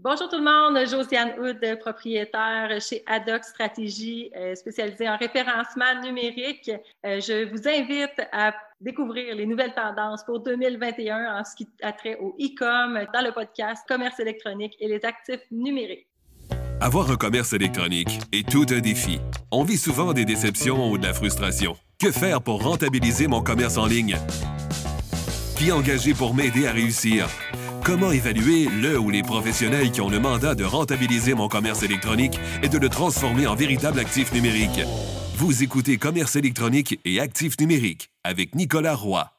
Bonjour tout le monde, Josiane Houd, propriétaire chez Adox Stratégie, euh, spécialisée en référencement numérique. Euh, je vous invite à découvrir les nouvelles tendances pour 2021 en ce qui a trait au e-com dans le podcast Commerce électronique et les actifs numériques. Avoir un commerce électronique est tout un défi. On vit souvent des déceptions ou de la frustration. Que faire pour rentabiliser mon commerce en ligne? Qui engager pour m'aider à réussir? Comment évaluer le ou les professionnels qui ont le mandat de rentabiliser mon commerce électronique et de le transformer en véritable actif numérique? Vous écoutez Commerce électronique et actifs numériques avec Nicolas Roy.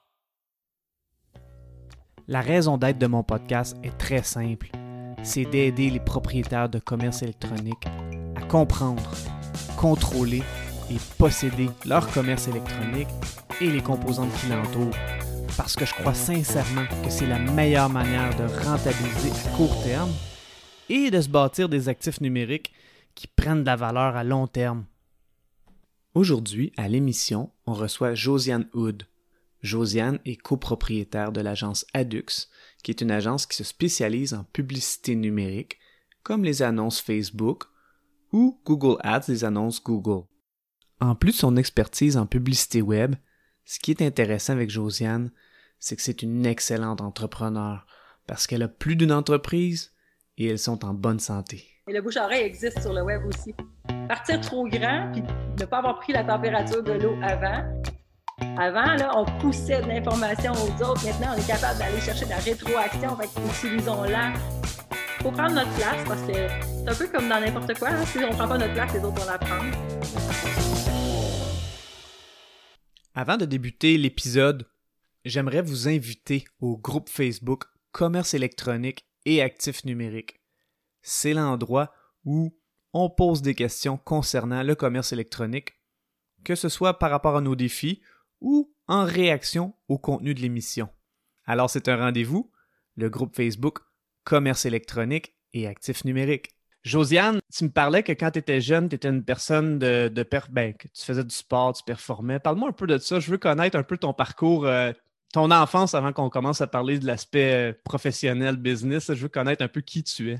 La raison d'être de mon podcast est très simple. C'est d'aider les propriétaires de commerce électronique à comprendre, contrôler et posséder leur commerce électronique et les composantes qui l'entourent parce que je crois sincèrement que c'est la meilleure manière de rentabiliser à court terme et de se bâtir des actifs numériques qui prennent de la valeur à long terme. Aujourd'hui, à l'émission, on reçoit Josiane Hood. Josiane est copropriétaire de l'agence Adux, qui est une agence qui se spécialise en publicité numérique, comme les annonces Facebook ou Google Ads, les annonces Google. En plus de son expertise en publicité web, ce qui est intéressant avec Josiane, c'est que c'est une excellente entrepreneur parce qu'elle a plus d'une entreprise et elles sont en bonne santé. Et le bouche-oreille existe sur le web aussi. Partir trop grand puis ne pas avoir pris la température de l'eau avant. Avant, là, on poussait de l'information aux autres. Maintenant, on est capable d'aller chercher de la rétroaction. Fait utilisons-la. Il faut prendre notre place parce que c'est un peu comme dans n'importe quoi. Hein. Si on ne prend pas notre place, les autres vont la prendre. Avant de débuter l'épisode, j'aimerais vous inviter au groupe Facebook Commerce électronique et actifs numériques. C'est l'endroit où on pose des questions concernant le commerce électronique, que ce soit par rapport à nos défis ou en réaction au contenu de l'émission. Alors c'est un rendez-vous, le groupe Facebook Commerce électronique et actifs numériques. Josiane, tu me parlais que quand tu étais jeune, tu étais une personne de, de ben, que tu faisais du sport, tu performais. Parle-moi un peu de ça. Je veux connaître un peu ton parcours, euh, ton enfance avant qu'on commence à parler de l'aspect euh, professionnel, business. Je veux connaître un peu qui tu es.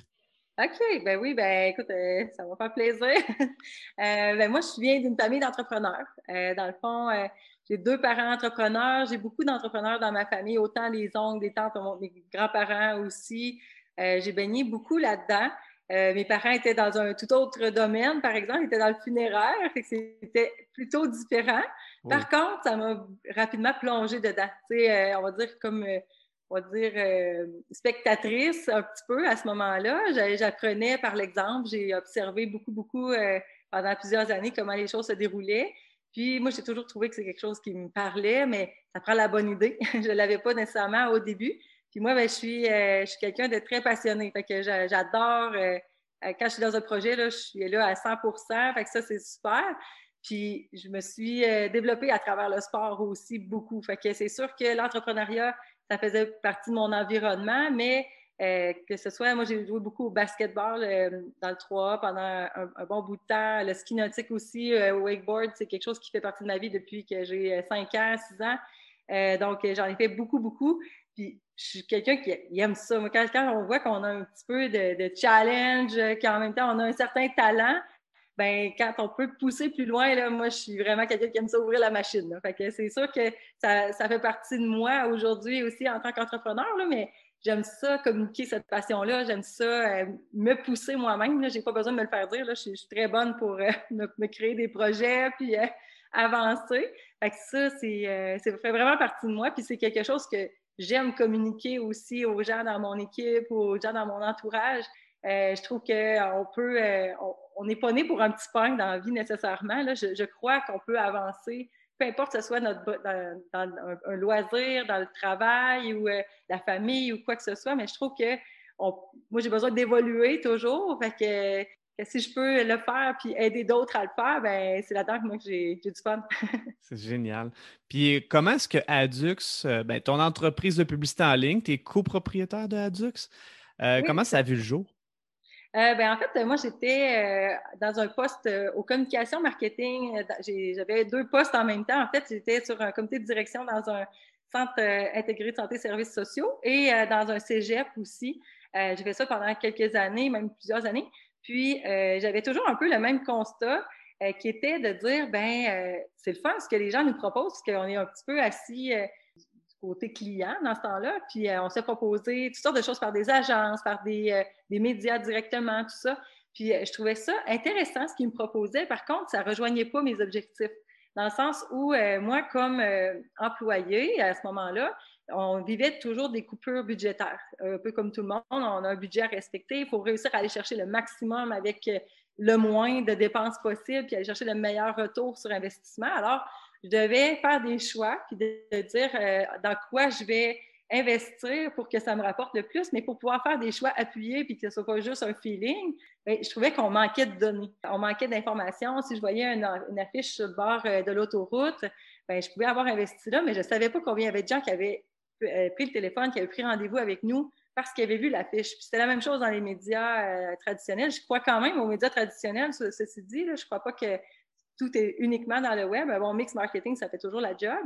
OK, ben oui, ben écoute, euh, ça va faire plaisir. ben moi, je viens d'une famille d'entrepreneurs. dans le fond, j'ai deux parents entrepreneurs. J'ai beaucoup d'entrepreneurs dans ma famille, autant les oncles, les tantes, mes grands-parents aussi. j'ai baigné beaucoup là-dedans. Euh, mes parents étaient dans un tout autre domaine, par exemple, ils étaient dans le funéraire, c'était plutôt différent. Par contre, ça m'a rapidement plongé dedans. Euh, on va dire comme, euh, on va dire, spectatrice un petit peu à ce moment-là. J'apprenais par l'exemple, j'ai observé beaucoup, beaucoup pendant plusieurs années comment les choses se déroulaient. Puis moi, j'ai toujours trouvé que c'est quelque chose qui me parlait, mais ça prend la bonne idée. je ne l'avais pas nécessairement au début. Puis moi, ben, je suis, euh, je suis quelqu'un de très passionné. Fait que j'adore, euh, euh, quand je suis dans un projet, là, je suis là à 100% Fait que ça, c'est super. Puis je me suis développée à travers le sport aussi beaucoup. Fait que c'est sûr que l'entrepreneuriat, ça faisait partie de mon environnement, mais que ce soit, moi j'ai joué beaucoup au basketball dans le 3 pendant un, bon bout de temps, le ski nautique aussi, au wakeboard, c'est quelque chose qui fait partie de ma vie depuis que j'ai 5 ans, 6 ans. donc j'en ai fait beaucoup, beaucoup. Puis je suis quelqu'un qui aime ça. quand, on voit qu'on a un petit peu de, challenge, qu'en même temps on a un certain talent, ben quand on peut pousser plus loin, là, moi je suis vraiment quelqu'un qui aime ça ouvrir la machine. Fait que c'est sûr que ça, fait partie de moi aujourd'hui aussi en tant qu'entrepreneur, mais j'aime ça communiquer cette passion-là, j'aime ça euh, me pousser moi-même. Je n'ai pas besoin de me le faire dire. Je, suis, très bonne pour euh, me, créer des projets puis euh, avancer. Fait que ça, c'est, ça fait vraiment partie de moi. Puis c'est quelque chose que j'aime communiquer aussi aux gens dans mon équipe aux gens dans mon entourage. Euh, je trouve qu'on peut, euh, on n'est pas né pour un petit pain dans la vie nécessairement. Là. Je, crois qu'on peut avancer, peu importe ce soit notre, dans, un, loisir, dans le travail ou euh, la famille ou quoi que ce soit, mais je trouve que moi, j'ai besoin d'évoluer toujours. Fait que si je peux le faire puis aider d'autres à le faire, ben c'est là-dedans que moi j'ai du fun. c'est génial. Puis comment est-ce que Adux, euh, ben, ton entreprise de publicité en ligne, tu es copropriétaire de Adux, euh, comment ça a vu le jour? Euh, ben, en fait, moi, j'étais dans un poste aux communications marketing. J'avais deux postes en même temps. En fait, j'étais sur un comité de direction dans un centre intégré de santé et services sociaux et dans un cégep aussi. j'ai fait ça pendant quelques années, même plusieurs années. Puis, j'avais toujours un peu le même constat qui était de dire, ben c'est le fun ce que les gens nous proposent, parce qu'on est un petit peu assis côté client dans ce temps-là. Puis euh, on s'est proposé toutes sortes de choses par des agences, par des, euh, des médias directement, tout ça. Puis euh, je trouvais ça intéressant ce qu'ils me proposaient. Par contre, ça ne rejoignait pas mes objectifs. Dans le sens où moi, comme employé à ce moment-là, on vivait toujours des coupures budgétaires. Un peu comme tout le monde, on a un budget à respecter. Il faut réussir à aller chercher le maximum avec le moins de dépenses possible, puis aller chercher le meilleur retour sur investissement. Alors, je devais faire des choix, puis de, dire euh, dans quoi je vais investir pour que ça me rapporte le plus, mais pour pouvoir faire des choix appuyés puis que ce soit pas juste un feeling, ben, je trouvais qu'on manquait de données. On manquait d'informations. Si je voyais une, affiche sur le bord euh, de l'autoroute, ben, je pouvais avoir investi là, mais je ne savais pas combien il y avait de gens qui avaient euh, pris le téléphone, qui avaient pris rendez-vous avec nous parce qu'ils avaient vu l'affiche. Puis c'était la même chose dans les médias traditionnels. Je crois quand même aux médias traditionnels, ceci dit. Je ne crois pas que tout est uniquement dans le web. Bon, mix marketing, ça fait toujours la job.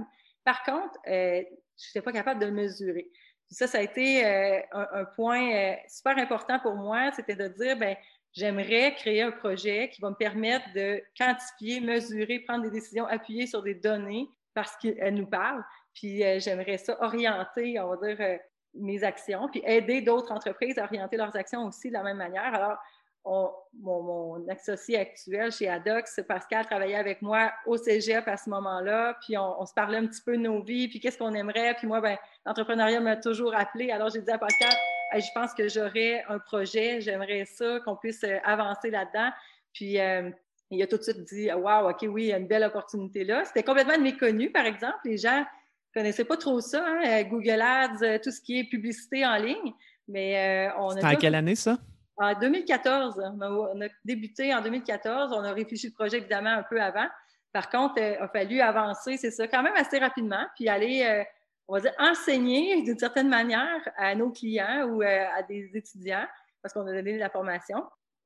Par contre, euh, je n'étais pas capable de le mesurer. ça, ça a été euh, un, point euh, super important pour moi, c'était de dire, ben j'aimerais créer un projet qui va me permettre de quantifier, mesurer, prendre des décisions appuyées sur des données parce qu'elles nous parlent. Puis j'aimerais ça orienter, on va dire, mes actions, puis aider d'autres entreprises à orienter leurs actions aussi de la même manière. Alors, mon, associé actuel chez Adox, Pascal, travaillait avec moi au cégep à ce moment-là, puis on, se parlait un petit peu de nos vies, puis qu'est-ce qu'on aimerait. Puis moi, ben, l'entrepreneuriat m'a toujours appelé. Alors, j'ai dit à Pascal, je pense que j'aurais un projet, j'aimerais ça, qu'on puisse euh, avancer là-dedans. Puis, euh, il a tout de suite dit, wow, OK, oui, il y a une belle opportunité là. C'était complètement méconnu, par exemple. Les gens ne connaissaient pas trop ça, hein, Google Ads, tout ce qui est publicité en ligne. Mais euh, on a. En quelle année, ça? En 2014, on a, débuté en 2014. On a réfléchi le projet évidemment un peu avant. Par contre, il a fallu avancer, c'est ça, quand même assez rapidement, puis aller, euh, on va dire, enseigner d'une certaine manière à nos clients ou euh, à des étudiants, parce qu'on a donné de la formation,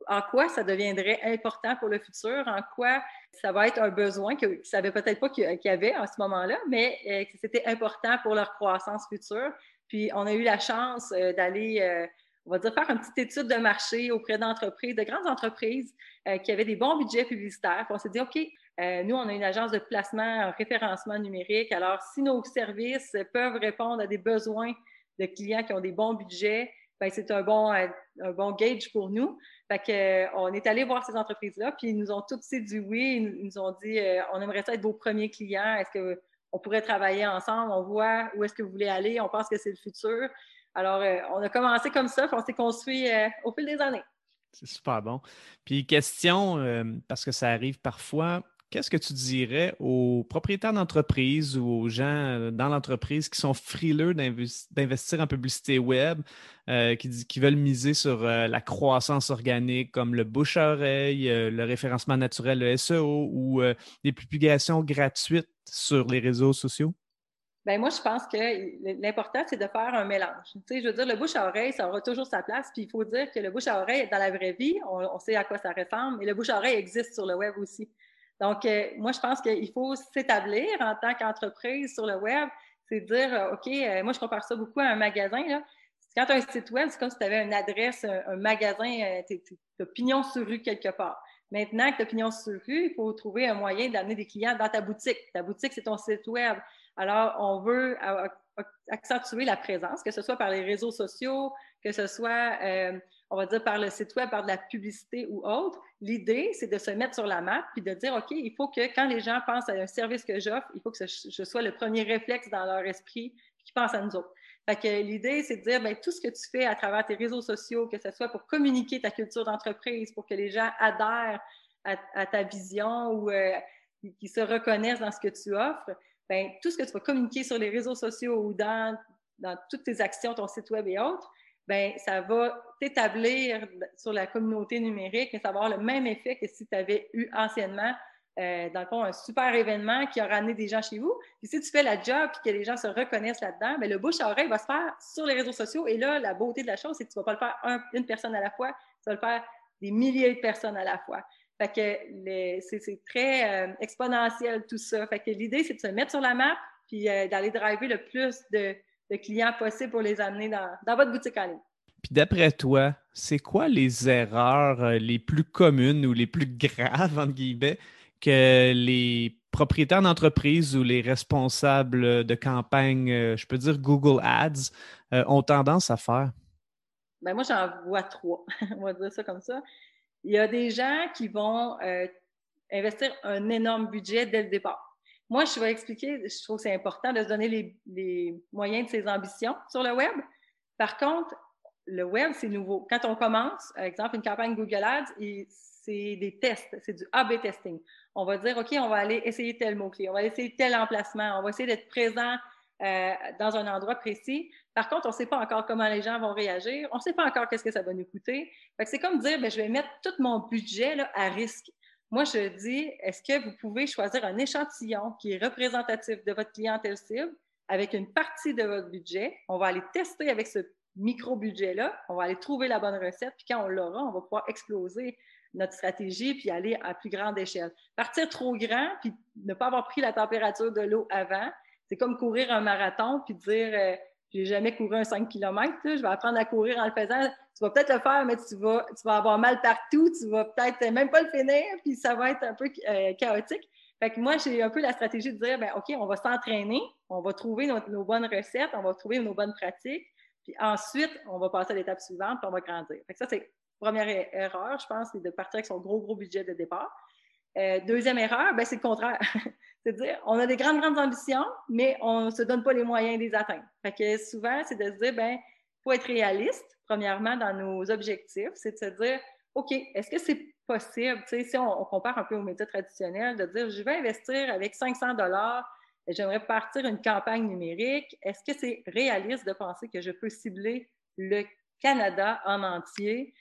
en quoi ça deviendrait important pour le futur, en quoi ça va être un besoin qu'ils ne savaient peut-être pas qu'il y avait ce moment-là, mais euh, que c'était important pour leur croissance future. Puis on a eu la chance d'aller on va dire, faire une petite étude de marché auprès d'entreprises, de grandes entreprises euh, qui avaient des bons budgets publicitaires. on s'est dit, OK, euh, nous, on a une agence de placement en référencement numérique. Alors, si nos services peuvent répondre à des besoins de clients qui ont des bons budgets, c'est un bon, euh, un bon gauge pour nous. Que, on est allé voir ces entreprises-là, puis ils nous ont toutes dit oui. Ils nous ont dit, on aimerait ça être vos premiers clients. Est-ce qu'on pourrait travailler ensemble? On voit où est-ce que vous voulez aller. On pense que c'est le futur. Alors, euh, on a commencé comme ça, puis on s'est construit euh, au fil des années. C'est super bon. Puis, question, euh, parce que ça arrive parfois, qu'est-ce que tu dirais aux propriétaires d'entreprise ou aux gens dans l'entreprise qui sont frileux d'investir en publicité web, qui, qui, veulent miser sur la croissance organique comme le bouche-oreille, le référencement naturel, le SEO ou des publications gratuites sur les réseaux sociaux? Bien, moi, je pense que l'important, c'est de faire un mélange. Tu sais, je veux dire, le bouche à oreille, ça aura toujours sa place. Puis il faut dire que le bouche à oreille, dans la vraie vie, on, sait à quoi ça ressemble, mais le bouche à oreille existe sur le web aussi. Donc, euh, moi, je pense qu'il faut s'établir en tant qu'entreprise sur le web. C'est dire, euh, OK, euh, moi, je compare ça beaucoup à un magasin. Là. Quand tu as un site web, c'est comme si tu avais une adresse, un, magasin, tu as pignon sur rue quelque part. Maintenant que tu as pignon sur rue, il faut trouver un moyen d'amener des clients dans ta boutique. Ta boutique, c'est ton site web. Alors, on veut accentuer la présence, que ce soit par les réseaux sociaux, que ce soit, euh, on va dire, par le site web, par de la publicité ou autre. L'idée, c'est de se mettre sur la map puis de dire, OK, il faut que quand les gens pensent à un service que j'offre, il faut que je sois le premier réflexe dans leur esprit qui pense à nous autres. Fait que l'idée, c'est de dire, bien, tout ce que tu fais à travers tes réseaux sociaux, que ce soit pour communiquer ta culture d'entreprise, pour que les gens adhèrent à, ta vision ou euh, qu'ils se reconnaissent dans ce que tu offres, ben, tout ce que tu vas communiquer sur les réseaux sociaux ou dans toutes tes actions, ton site web et autres, ben, ça va t'établir sur la communauté numérique et ça va avoir le même effet que si tu avais eu anciennement, euh, dans le fond, un super événement qui a ramené des gens chez vous. Puis si tu fais la job et que les gens se reconnaissent là-dedans, ben, le bouche à oreille va se faire sur les réseaux sociaux. Et là, la beauté de la chose, c'est que tu ne vas pas le faire une personne à la fois, tu vas le faire des milliers de personnes à la fois. Fait que c'est très euh, exponentiel tout ça. Fait que l'idée, c'est de se mettre sur la map puis euh, d'aller driver le plus de, clients possible pour les amener dans, votre boutique en ligne. Puis d'après toi, c'est quoi les erreurs euh, les plus communes ou les plus graves, entre guillemets, que les propriétaires d'entreprise ou les responsables de campagne, euh, je peux dire Google Ads, euh, ont tendance à faire? Ben moi, j'en vois trois. On va dire ça comme ça. Il y a des gens qui vont investir un énorme budget dès le départ. Moi, je vais expliquer, je trouve que c'est important de se donner les, moyens de ses ambitions sur le web. Par contre, le web, c'est nouveau. Quand on commence, par exemple, une campagne Google Ads, c'est des tests, c'est du A-B testing. On va dire, OK, on va aller essayer tel mot-clé, on va essayer tel emplacement, on va essayer d'être présent euh, dans un endroit précis. Par contre, on ne sait pas encore comment les gens vont réagir, on ne sait pas encore qu'est-ce que ça va nous coûter. C'est comme dire, bien, je vais mettre tout mon budget à risque. Moi, je dis, est-ce que vous pouvez choisir un échantillon qui est représentatif de votre clientèle cible avec une partie de votre budget? On va aller tester avec ce micro-budget-là, on va aller trouver la bonne recette, puis quand on l'aura, on va pouvoir exploser notre stratégie puis aller à plus grande échelle. Partir trop grand puis ne pas avoir pris la température de l'eau avant, c'est comme courir un marathon puis dire euh, j'ai jamais couru un 5 km, je vais apprendre à courir en le faisant. Tu vas peut-être le faire, mais tu vas, tu vas avoir mal partout, tu vas peut-être même pas le finir, puis ça va être un peu euh, chaotique. Fait que moi, j'ai un peu la stratégie de dire, ben OK, on va s'entraîner, on va trouver nos bonnes recettes, on va trouver nos bonnes pratiques, puis ensuite, on va passer à l'étape suivante, puis on va grandir. Fait ça, c'est première erreur, je pense, c'est de partir avec son gros, gros budget de départ. Euh, deuxième erreur, ben, c'est le contraire. C'est-à-dire, on a des grandes, grandes ambitions, mais on ne se donne pas les moyens de les atteindre. Fait que souvent, c'est de se dire, ben, il faut être réaliste, premièrement, dans nos objectifs. C'est de se dire, OK, est-ce que c'est possible, si on, compare un peu aux médias traditionnels, de dire, je vais investir avec 500 dollars j'aimerais partir une campagne numérique. Est-ce que c'est réaliste de penser que je peux cibler le Canada en entier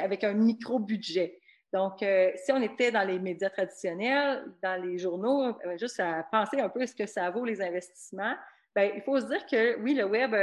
avec un micro-budget? Donc, euh, si on était dans les médias traditionnels, dans les journaux, euh, juste à penser un peu ce que ça vaut les investissements, bien, il faut se dire que oui, le web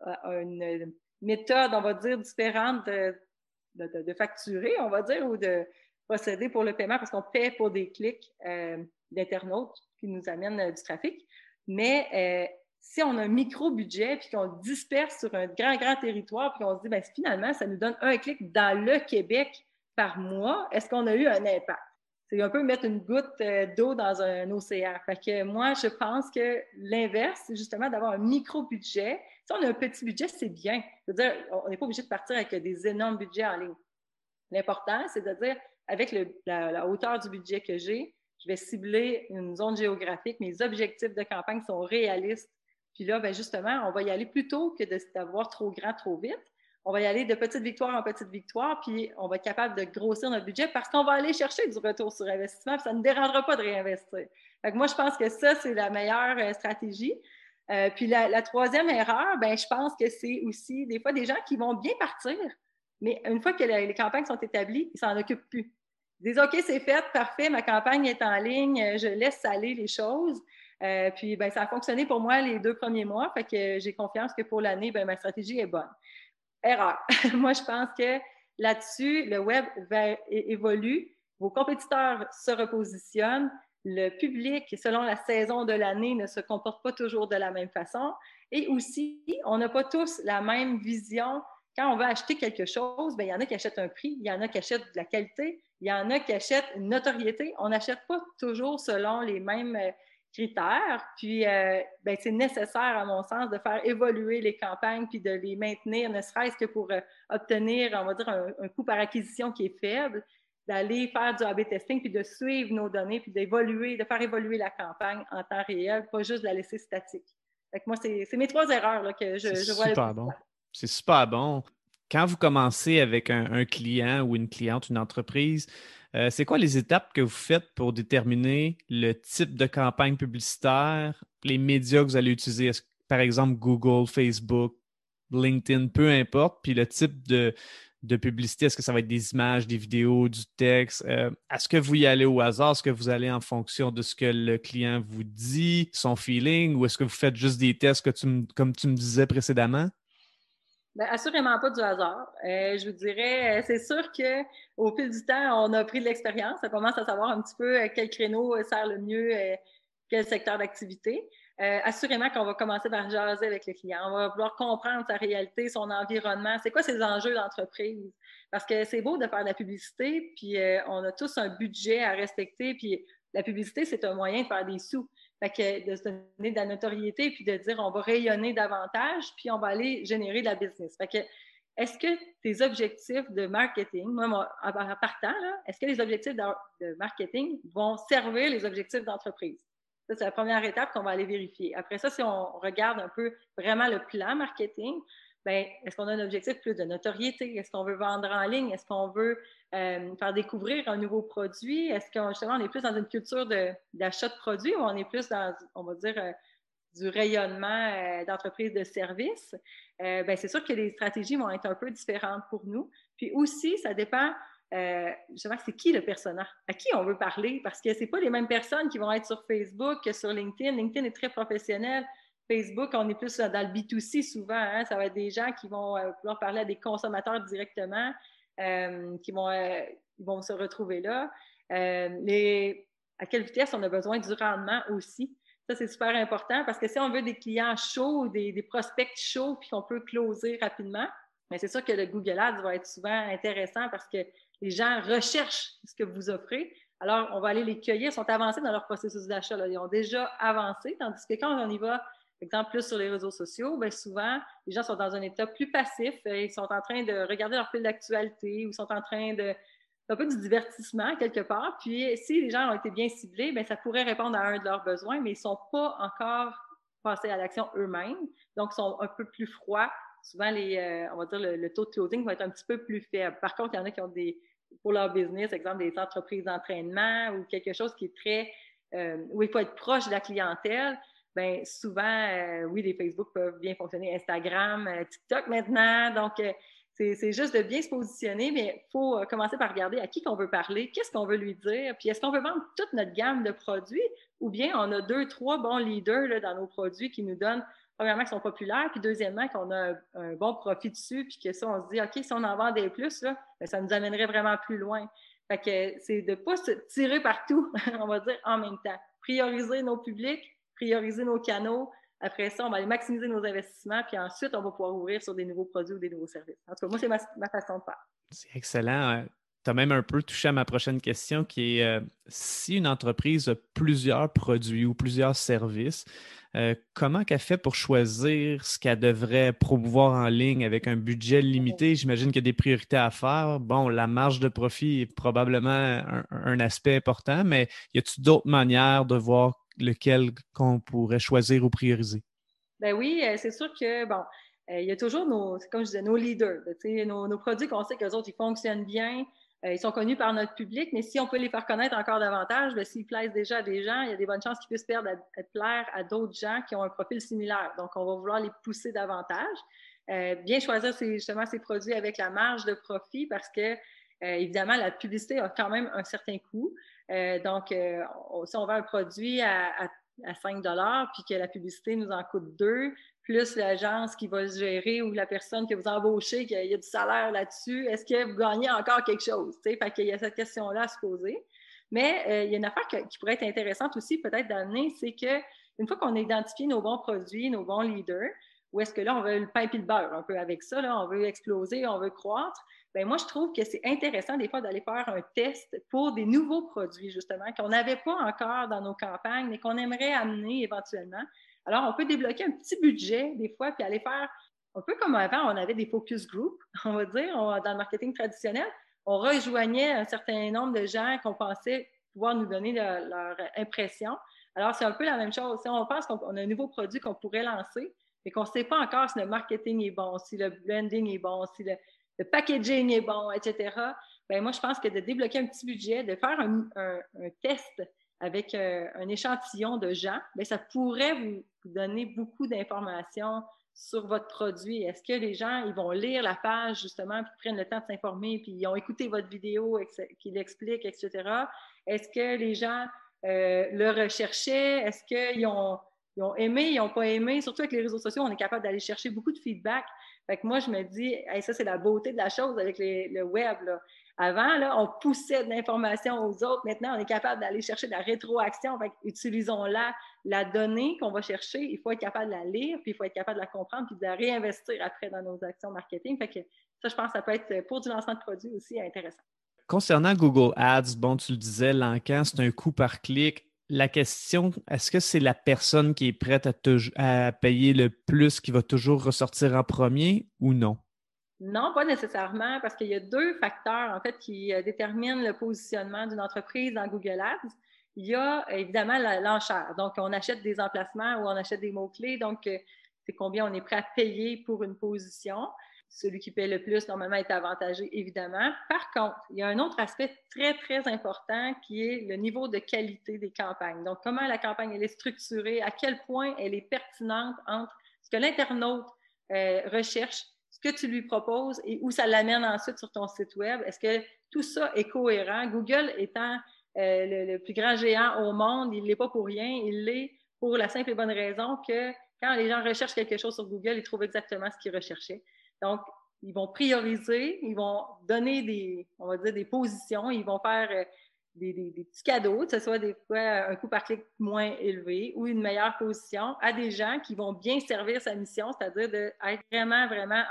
a une méthode, on va dire, différente de, facturer, on va dire, ou de procéder pour le paiement parce qu'on paie pour des clics euh, d'internautes qui nous amène euh, du trafic. Mais si on a un micro-budget, puis qu'on disperse sur un grand, grand territoire, puis qu'on se dit, bien, finalement, ça nous donne un clic dans le Québec par mois, est-ce qu'on a eu un impact? C'est un peu mettre une goutte euh, d'eau dans un océan. Fait que moi, je pense que l'inverse, c'est justement d'avoir un micro-budget. Si on a un petit budget, c'est bien. C'est-à-dire, on n'est pas obligé de partir avec des énormes budgets en ligne. L'important, c'est de dire, avec la, hauteur du budget que j'ai, je vais cibler une zone géographique, mes objectifs de campagne sont réalistes. Puis là, ben justement, on va y aller plutôt que d'avoir trop grand, trop vite. On va y aller de petite victoire en petite victoire, puis on va être capable de grossir notre budget parce qu'on va aller chercher du retour sur investissement, puis ça ne dérangera pas de réinvestir. Moi, je pense que ça, c'est la meilleure euh, stratégie. Euh, puis la, troisième erreur, ben, je pense que c'est aussi des fois des gens qui vont bien partir, mais une fois que les campagnes sont établies, ils s'en occupent plus disent OK, c'est fait, parfait, ma campagne est en ligne, euh, je laisse aller les choses. Puis ben, ça a fonctionné pour moi les deux premiers mois, fait j'ai confiance que pour l'année, ben, ma stratégie est bonne. Erreur. moi, je pense que là-dessus, le web va, évolue, vos compétiteurs se repositionnent, le public, selon la saison de l'année, ne se comporte pas toujours de la même façon. Et aussi, on n'a pas tous la même vision. Quand on veut acheter quelque chose, ben, il y en a qui achètent un prix, il y en a qui achètent de la qualité, il y en a qui achètent une notoriété. On n'achète pas toujours selon les mêmes euh, critères. Puis, euh, ben, c'est nécessaire, à mon sens, de faire évoluer les campagnes puis de les maintenir, ne serait-ce que pour euh, obtenir, on va dire, un, coût par acquisition qui est faible, d'aller faire du A-B testing puis de suivre nos données puis d'évoluer, de faire évoluer la campagne en temps réel, pas juste de la laisser statique. Fait moi, c'est mes trois erreurs là, que je, je vois. Super bon. C'est super bon quand vous commencez avec un, client ou une cliente, une entreprise, euh, c'est quoi les étapes que vous faites pour déterminer le type de campagne publicitaire, les médias que vous allez utiliser, par exemple Google, Facebook, LinkedIn, peu importe, puis le type de, publicité, est-ce que ça va être des images, des vidéos, du texte? Euh, est-ce que vous y allez au hasard? Est-ce que vous allez en fonction de ce que le client vous dit, son feeling, ou est-ce que vous faites juste des tests comme tu me disais précédemment? Bien, assurément pas du hasard. Euh, je vous dirais, euh, c'est sûr qu'au fil du temps, on a pris de l'expérience. On commence à savoir un petit peu euh, quel créneau sert le mieux, quel secteur d'activité. assurément qu'on va commencer par jaser avec le client. On va vouloir comprendre sa réalité, son environnement, c'est quoi ses enjeux d'entreprise? Parce que c'est beau de faire de la publicité, puis on a tous un budget à respecter, puis la publicité, c'est un moyen de faire des sous. Fait que de se donner de la notoriété, puis de dire on va rayonner davantage, puis on va aller générer de la business. Fait que est-ce que tes objectifs de marketing, moi, en partant, est-ce que les objectifs de marketing vont servir les objectifs d'entreprise? Ça, c'est la première étape qu'on va aller vérifier. Après ça, si on regarde un peu vraiment le plan marketing, ben, est-ce qu'on a un objectif plus de notoriété? Est-ce qu'on veut vendre en ligne? Est-ce qu'on veut euh, faire découvrir un nouveau produit? Est-ce qu'on justement on est plus dans une culture d'achat de, produits ou on est plus dans, on va dire, euh, du rayonnement euh, d'entreprise de services? ben, c'est sûr que les stratégies vont être un peu différentes pour nous. Puis aussi, ça dépend euh, justement, c'est qui le persona? À qui on veut parler? Parce que ce pas les mêmes personnes qui vont être sur Facebook que sur LinkedIn. LinkedIn est très professionnel. Facebook, on est plus dans le B2C souvent. Hein. Ça va être des gens qui vont euh, pouvoir parler à des consommateurs directement, euh, qui vont, vont se retrouver là. Les, à quelle vitesse on a besoin du rendement aussi? Ça, c'est super important parce que si on veut des clients chauds, des, des prospects chauds, puis qu'on peut closer rapidement, mais c'est sûr que le Google Ads va être souvent intéressant parce que les gens recherchent ce que vous offrez. Alors, on va aller les cueillir. Ils sont avancés dans leur processus d'achat. Ils ont déjà avancé, tandis que quand on y va, par exemple, plus sur les réseaux sociaux, bien souvent, les gens sont dans un état plus passif. Ils sont en train de regarder leur fil d'actualité ou sont en train de un peu du divertissement quelque part. Puis, si les gens ont été bien ciblés, bien, ça pourrait répondre à un de leurs besoins, mais ils ne sont pas encore passés à l'action eux-mêmes. Donc, ils sont un peu plus froids. Souvent, euh, on va dire le, le, taux de closing va être un petit peu plus faible. Par contre, il y en a qui ont des, pour leur business, exemple des entreprises d'entraînement ou quelque chose qui est très, euh, où il faut être proche de la clientèle, bien souvent, euh, oui, les Facebook peuvent bien fonctionner, Instagram, euh, TikTok maintenant, donc c'est juste de bien se positionner, mais il faut commencer par regarder à qui qu'on veut parler, qu'est-ce qu'on veut lui dire, puis est-ce qu'on veut vendre toute notre gamme de produits ou bien on a deux, trois bons leaders là, dans nos produits qui nous donnent premièrement, qu'ils sont populaires, puis deuxièmement, qu'on a un, bon profit dessus, puis que ça, on se dit, OK, si on en vendait plus, là, ben, ça nous amènerait vraiment plus loin. Fait que c'est de ne pas se tirer partout, on va dire, en même temps. Prioriser nos publics, prioriser nos canaux. Après ça, on va aller maximiser nos investissements, puis ensuite, on va pouvoir ouvrir sur des nouveaux produits ou des nouveaux services. En tout cas, moi, c'est ma, façon de faire. C'est excellent. Tu as même un peu touché à ma prochaine question qui est euh, si une entreprise a plusieurs produits ou plusieurs services, euh, comment qu'elle fait pour choisir ce qu'elle devrait promouvoir en ligne avec un budget limité? J'imagine qu'il y a des priorités à faire. Bon, la marge de profit est probablement un, aspect important, mais y a-t-il d'autres manières de voir lequel qu'on pourrait choisir ou prioriser? Ben oui, euh, c'est sûr que, bon, euh, il y a toujours nos, comme je disais, nos leaders, nos, produits qu'on sait qu'eux autres, ils fonctionnent bien, euh, ils sont connus par notre public, mais si on peut les faire connaître encore davantage, ben, s'ils plaisent déjà à des gens, il y a des bonnes chances qu'ils puissent perdre à, plaire à d'autres gens qui ont un profil similaire. Donc, on va vouloir les pousser davantage. Bien choisir justement ces produits avec la marge de profit parce que, évidemment, la publicité a quand même un certain coût. Donc, si on vend un produit à, à, à 5 puis que la publicité nous en coûte 2, plus l'agence qui va se gérer ou la personne que vous embauchez, qu'il y a du salaire là-dessus, est-ce que vous gagnez encore quelque chose? Fait qu'il y a cette question-là à se poser. Mais euh, il y a une affaire qui pourrait être intéressante aussi, peut-être d'amener, c'est que une fois qu'on a identifié nos bons produits, nos bons leaders, où est-ce que là, on veut le pain et le beurre un peu avec ça, là, on veut exploser, on veut croître, bien moi, je trouve que c'est intéressant des fois d'aller faire un test pour des nouveaux produits, justement, qu'on n'avait pas encore dans nos campagnes, mais qu'on aimerait amener éventuellement. Alors, on peut débloquer un petit budget des fois, puis aller faire un peu comme avant, on avait des focus groups, on va dire, dans le marketing traditionnel. On rejoignait un certain nombre de gens qu'on pensait pouvoir nous donner leur impression. Alors, c'est un peu la même chose. Si on pense qu'on a un nouveau produit qu'on pourrait lancer, mais qu'on ne sait pas encore si le marketing est bon, si le blending est bon, si le, packaging est bon, etc., bien, moi, je pense que de débloquer un petit budget, de faire un test avec euh, un échantillon de gens, bien, ça pourrait vous, donner beaucoup d'informations sur votre produit. Est-ce que les gens ils vont lire la page justement, puis prennent le temps de s'informer, puis ils ont écouté votre vidéo qui l'explique, etc. Est-ce que les gens euh, le recherchaient? Est-ce qu'ils ont, ont aimé, ils n'ont pas aimé? Surtout avec les réseaux sociaux, on est capable d'aller chercher beaucoup de feedback. Fait que moi, je me dis, ça, c'est la beauté de la chose avec le web. Avant, là, on poussait de l'information aux autres. Maintenant, on est capable d'aller chercher de la rétroaction. utilisons-la, la donnée qu'on va chercher. Il faut être capable de la lire, puis il faut être capable de la comprendre, puis de la réinvestir après dans nos actions marketing. Fait que ça, je pense ça peut être pour du lancement de produits aussi intéressant. Concernant Google Ads, bon, tu le disais, l'encan, c'est un coût par clic. La question, est-ce que c'est la personne qui est prête à, payer le plus qui va toujours ressortir en premier ou non? Non, pas nécessairement, parce qu'il y a deux facteurs, en fait, qui euh, déterminent le positionnement d'une entreprise dans Google Ads. Il y a évidemment l'enchère. Donc, on achète des emplacements ou on achète des mots-clés. Donc, euh, c'est combien on est prêt à payer pour une position. Celui qui paie le plus, normalement, est avantagé, évidemment. Par contre, il y a un autre aspect très, très important qui est le niveau de qualité des campagnes. Donc, comment la campagne est structurée, à quel point elle est pertinente entre ce que l'internaute euh, recherche ce que tu lui proposes et où ça l'amène ensuite sur ton site web. Est-ce que tout ça est cohérent? Google étant euh, le, plus grand géant au monde, il ne l'est pas pour rien, il l'est pour la simple et bonne raison que quand les gens recherchent quelque chose sur Google, ils trouvent exactement ce qu'ils recherchaient. Donc, ils vont prioriser, ils vont donner des, on va dire, des positions, ils vont faire euh, des, petits cadeaux, que ce soit des fois un coût par clic moins élevé ou une meilleure position à des gens qui vont bien servir sa mission, c'est-à-dire d'être vraiment, vraiment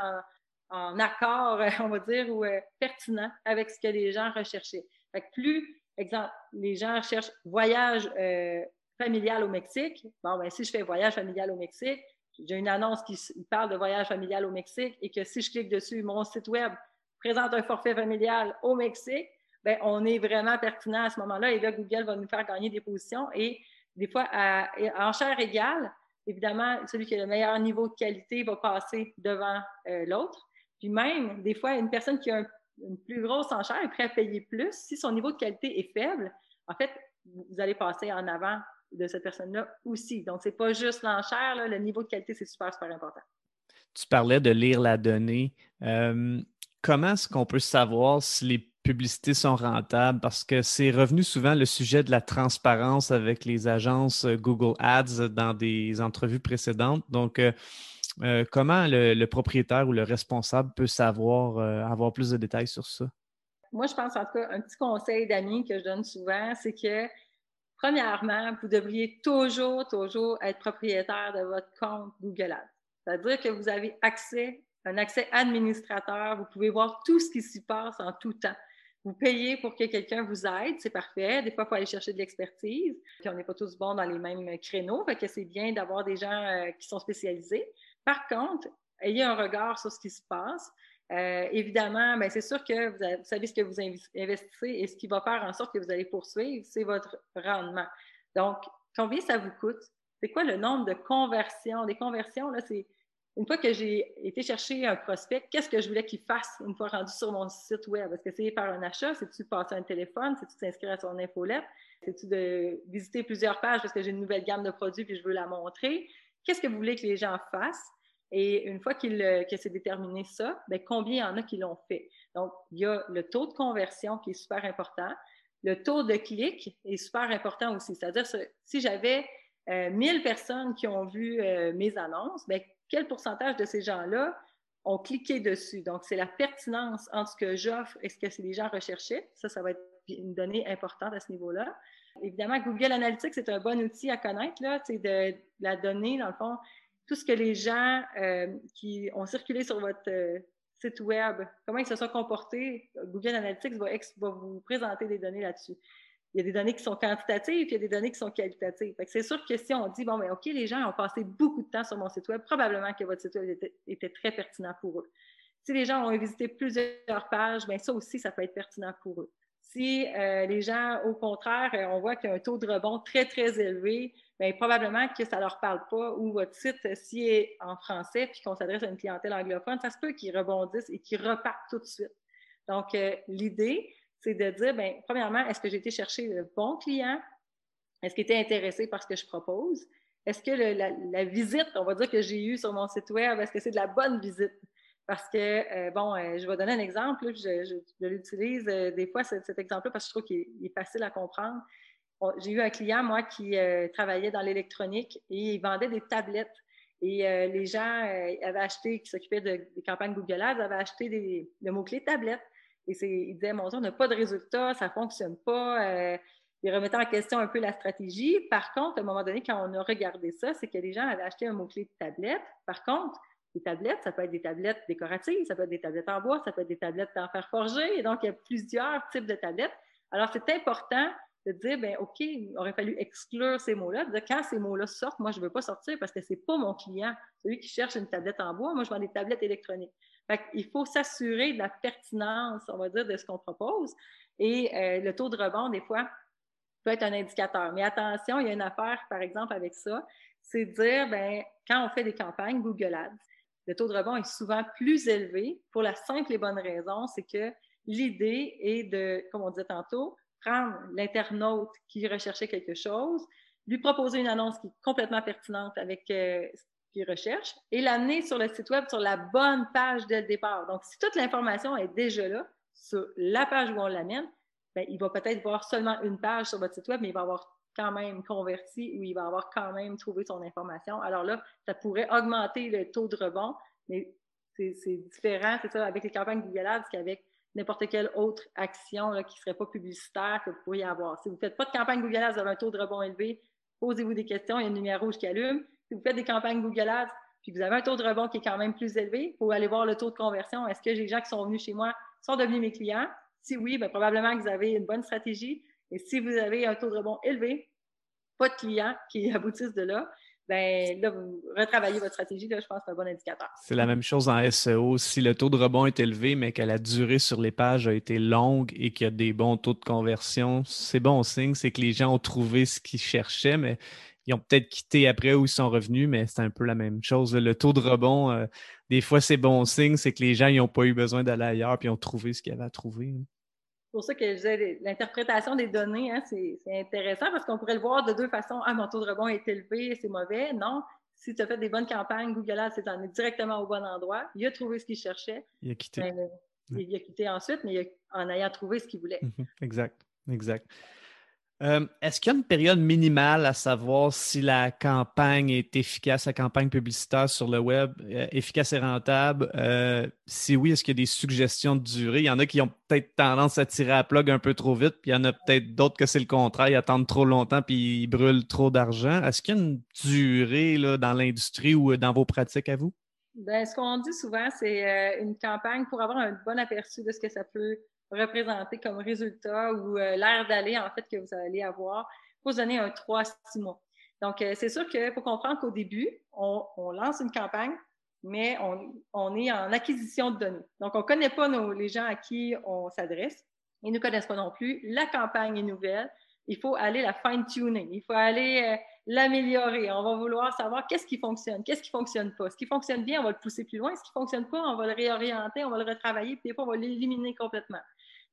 en, accord, on va dire, ou euh, pertinent avec ce que les gens recherchaient. Fait plus, exemple, les gens recherchent voyage euh, familial au Mexique, bon, ben, si je fais voyage familial au Mexique, j'ai une annonce qui parle de voyage familial au Mexique et que si je clique dessus, mon site web présente un forfait familial au Mexique, ben, on est vraiment pertinent à ce moment-là. Et là, Google va nous faire gagner des positions. Et des fois, à, enchère égale, évidemment, celui qui a le meilleur niveau de qualité va passer devant euh, l'autre. Puis même, des fois, une personne qui a une plus grosse enchère est prête à payer plus. Si son niveau de qualité est faible, en fait, vous allez passer en avant de cette personne-là aussi. Donc, ce n'est pas juste l'enchère, le niveau de qualité, c'est super, super important. Tu parlais de lire la donnée. Euh, comment est-ce qu'on peut savoir si les publicités sont rentables? Parce que c'est revenu souvent le sujet de la transparence avec les agences euh, Google Ads dans des entrevues précédentes. Donc, euh, euh, comment le, propriétaire ou le responsable peut savoir, avoir plus de détails sur ça? Moi, je pense en tout cas, un petit conseil d'amis que je donne souvent, c'est que premièrement, vous devriez toujours, toujours être propriétaire de votre compte Google Ads. C'est-à-dire que vous avez accès, un accès administrateur, vous pouvez voir tout ce qui s'y passe en tout temps. Vous payez pour que quelqu'un vous aide, c'est parfait. Des fois, il faut aller chercher de l'expertise. On n'est pas tous bons dans les mêmes créneaux, que c'est bien d'avoir des gens euh, qui sont spécialisés. Par contre, ayez un regard sur ce qui se passe. Euh, évidemment, ben, c'est sûr que vous, savez ce que vous investissez et ce qui va faire en sorte que vous allez poursuivre, c'est votre rendement. Donc, combien ça vous coûte? C'est quoi le nombre de conversions? Des conversions, là, c'est une fois que j'ai été chercher un prospect, qu'est-ce que je voulais qu'il fasse une fois rendu sur mon site web? Est-ce que c'est faire un achat? C'est-tu passer un téléphone? C'est-tu s'inscrire à son infolette? C'est-tu de visiter plusieurs pages parce que j'ai une nouvelle gamme de produits puis je veux la montrer? Qu'est-ce que vous voulez que les gens fassent? Et une fois qu'il, euh, que c'est déterminé ça, bien, combien il y en a qui l'ont fait? Donc, il y a le taux de conversion qui est super important. Le taux de clic est super important aussi. C'est-à-dire, si j'avais 1000 euh, personnes qui ont vu euh, mes annonces, bien, quel pourcentage de ces gens-là ont cliqué dessus? Donc, c'est la pertinence entre ce que j'offre et ce que les gens recherchaient. Ça, ça va être une donnée importante à ce niveau-là. Évidemment, Google Analytics, c'est un bon outil à connaître, là, de, la donnée, dans le fond, tout ce que les gens euh, qui ont circulé sur votre euh, site web, comment ils se sont comportés, Google Analytics va, vous présenter des données là-dessus il y a des données qui sont quantitatives, puis il y a des données qui sont qualitatives. c'est sûr que si on dit, bon, mais OK, les gens ont passé beaucoup de temps sur mon site web, probablement que votre site web était, très pertinent pour eux. Si les gens ont visité plusieurs pages, bien ça aussi, ça peut être pertinent pour eux. Si euh, les gens, au contraire, on voit qu'il y a un taux de rebond très, très élevé, bien, probablement que ça ne leur parle pas ou votre site, euh, s'il est en français puis qu'on s'adresse à une clientèle anglophone, ça se peut qu'ils rebondissent et qu'ils repartent tout de suite. Donc, l'idée, c'est de dire, bien, premièrement, est-ce que j'ai été chercher le bon client? Est-ce qu'il était intéressé par ce que je propose? Est-ce que la, visite, on va dire, que j'ai eue sur mon site web, est-ce que c'est de la bonne visite? Parce que, euh, bon, euh, je vais donner un exemple, je, l'utilise euh, des fois, cet, exemple-là, parce que je trouve qu'il est, facile à comprendre. J'ai eu un client, moi, qui travaillait dans l'électronique et il vendait des tablettes. Et les gens avaient acheté, qui s'occupaient de, des campagnes Google Ads, avaient acheté des, le mot-clé tablette. Et il disait, mon Dieu, on n'a pas de résultat, ça ne fonctionne pas. Euh, il remettait en question un peu la stratégie. Par contre, à un moment donné, quand on a regardé ça, c'est que les gens avaient acheté un mot-clé tablette. Par contre, les tablettes, ça peut être des tablettes décoratives, ça peut être des tablettes en bois, ça peut être des tablettes en fer forgé. Et donc, il y a plusieurs types de tablettes. Alors, c'est important de dire, ben OK, il aurait fallu exclure ces mots-là, de quand ces mots-là sortent, moi, je ne veux pas sortir parce que ce n'est pas mon client. Celui qui cherche une tablette en bois, moi, je vends des tablettes électroniques. il faut s'assurer de la pertinence, on va dire, de ce qu'on propose. Et euh, le taux de rebond, des fois, peut être un indicateur. Mais attention, il y a une affaire, par exemple, avec ça, c'est de dire, ben, quand on fait des campagnes Google Ads, le taux de rebond est souvent plus élevé pour la simple et bonne raison, c'est que l'idée est de, comme on disait tantôt, prendre l'internaute qui recherchait quelque chose, lui proposer une annonce qui est complètement pertinente avec euh, ce qu'il recherche et l'amener sur le site web sur la bonne page dès le départ. Donc, si toute l'information est déjà là, sur la page où on l'amène, ben, il va peut-être voir seulement une page sur votre site web, mais il va avoir quand même converti ou il va avoir quand même trouvé son information. Alors là, ça pourrait augmenter le taux de rebond, mais c'est différent, c'est ça, avec les campagnes Google Ads qu'avec n'importe quelle autre action qui ne serait pas publicitaire que vous pourriez avoir. Si vous ne faites pas de campagne Google Ads, vous avez un taux de rebond élevé, posez-vous des questions, il y a une lumière rouge qui allume. Si vous faites des campagnes Google Ads, puis vous avez un taux de rebond qui est quand même plus élevé, il faut aller voir le taux de conversion. Est-ce que les gens qui sont venus chez moi sont devenus mes clients? Si oui, bien, probablement que vous avez une bonne stratégie. Et si vous avez un taux de rebond élevé, pas de clients qui aboutissent de là, ben là, vous retravaillez votre stratégie, là, je pense que c'est un bon indicateur. C'est la même chose en SEO. Si le taux de rebond est élevé, mais que la durée sur les pages a été longue et qu'il y a des bons taux de conversion, c'est bon signe, c'est que les gens ont trouvé ce qu'ils cherchaient, mais ils ont peut-être quitté après ou ils sont revenus, mais c'est un peu la même chose. Le taux de rebond, euh, des fois, c'est bon signe, c'est que les gens n'ont pas eu besoin d'aller ailleurs puis ont trouvé ce qu'ils avaient à trouver pour ça que je disais, l'interprétation des données, hein, c'est intéressant parce qu'on pourrait le voir de deux façons. Ah, mon taux de rebond est élevé, c'est mauvais. Non. Si tu as fait des bonnes campagnes, Google Ads s'est emmené directement au bon endroit. Il a trouvé ce qu'il cherchait. Il a quitté. Ben, il a quitté ensuite, mais en ayant trouvé ce qu'il voulait. Mhm. exact. Exact. Euh, est-ce qu'il y a une période minimale à savoir si la campagne est efficace, la campagne publicitaire sur le web, euh, efficace et rentable? Euh, si oui, est-ce qu'il y a des suggestions de durée? Il y en a qui ont peut-être tendance à tirer à plug un peu trop vite, puis il y en a peut-être d'autres que c'est le contraire, ils attendent trop longtemps puis ils brûlent trop d'argent. Est-ce qu'il y a une durée là, dans l'industrie ou dans vos pratiques à vous? Bien, ce qu'on dit souvent, c'est une campagne pour avoir un bon aperçu de ce que ça peut représenter comme résultat ou euh, l'air d'aller, en fait, que vous allez avoir. Faut se donner un 3-6 mois. Donc, euh, c'est sûr qu'il faut comprendre qu'au début, on, lance une campagne, mais on, est en acquisition de données. Donc, on ne connaît pas les gens à qui on s'adresse. Ils ne nous connaissent pas non plus. La campagne est nouvelle. Il faut aller la fine-tuning. Il faut aller euh, l'améliorer. On va vouloir savoir qu'est-ce qui fonctionne, qu'est-ce qui ne fonctionne pas. Ce qui fonctionne bien, on va le pousser plus loin. Ce qui ne fonctionne pas, on va le réorienter, on va le retravailler, puis des fois, on va l'éliminer complètement.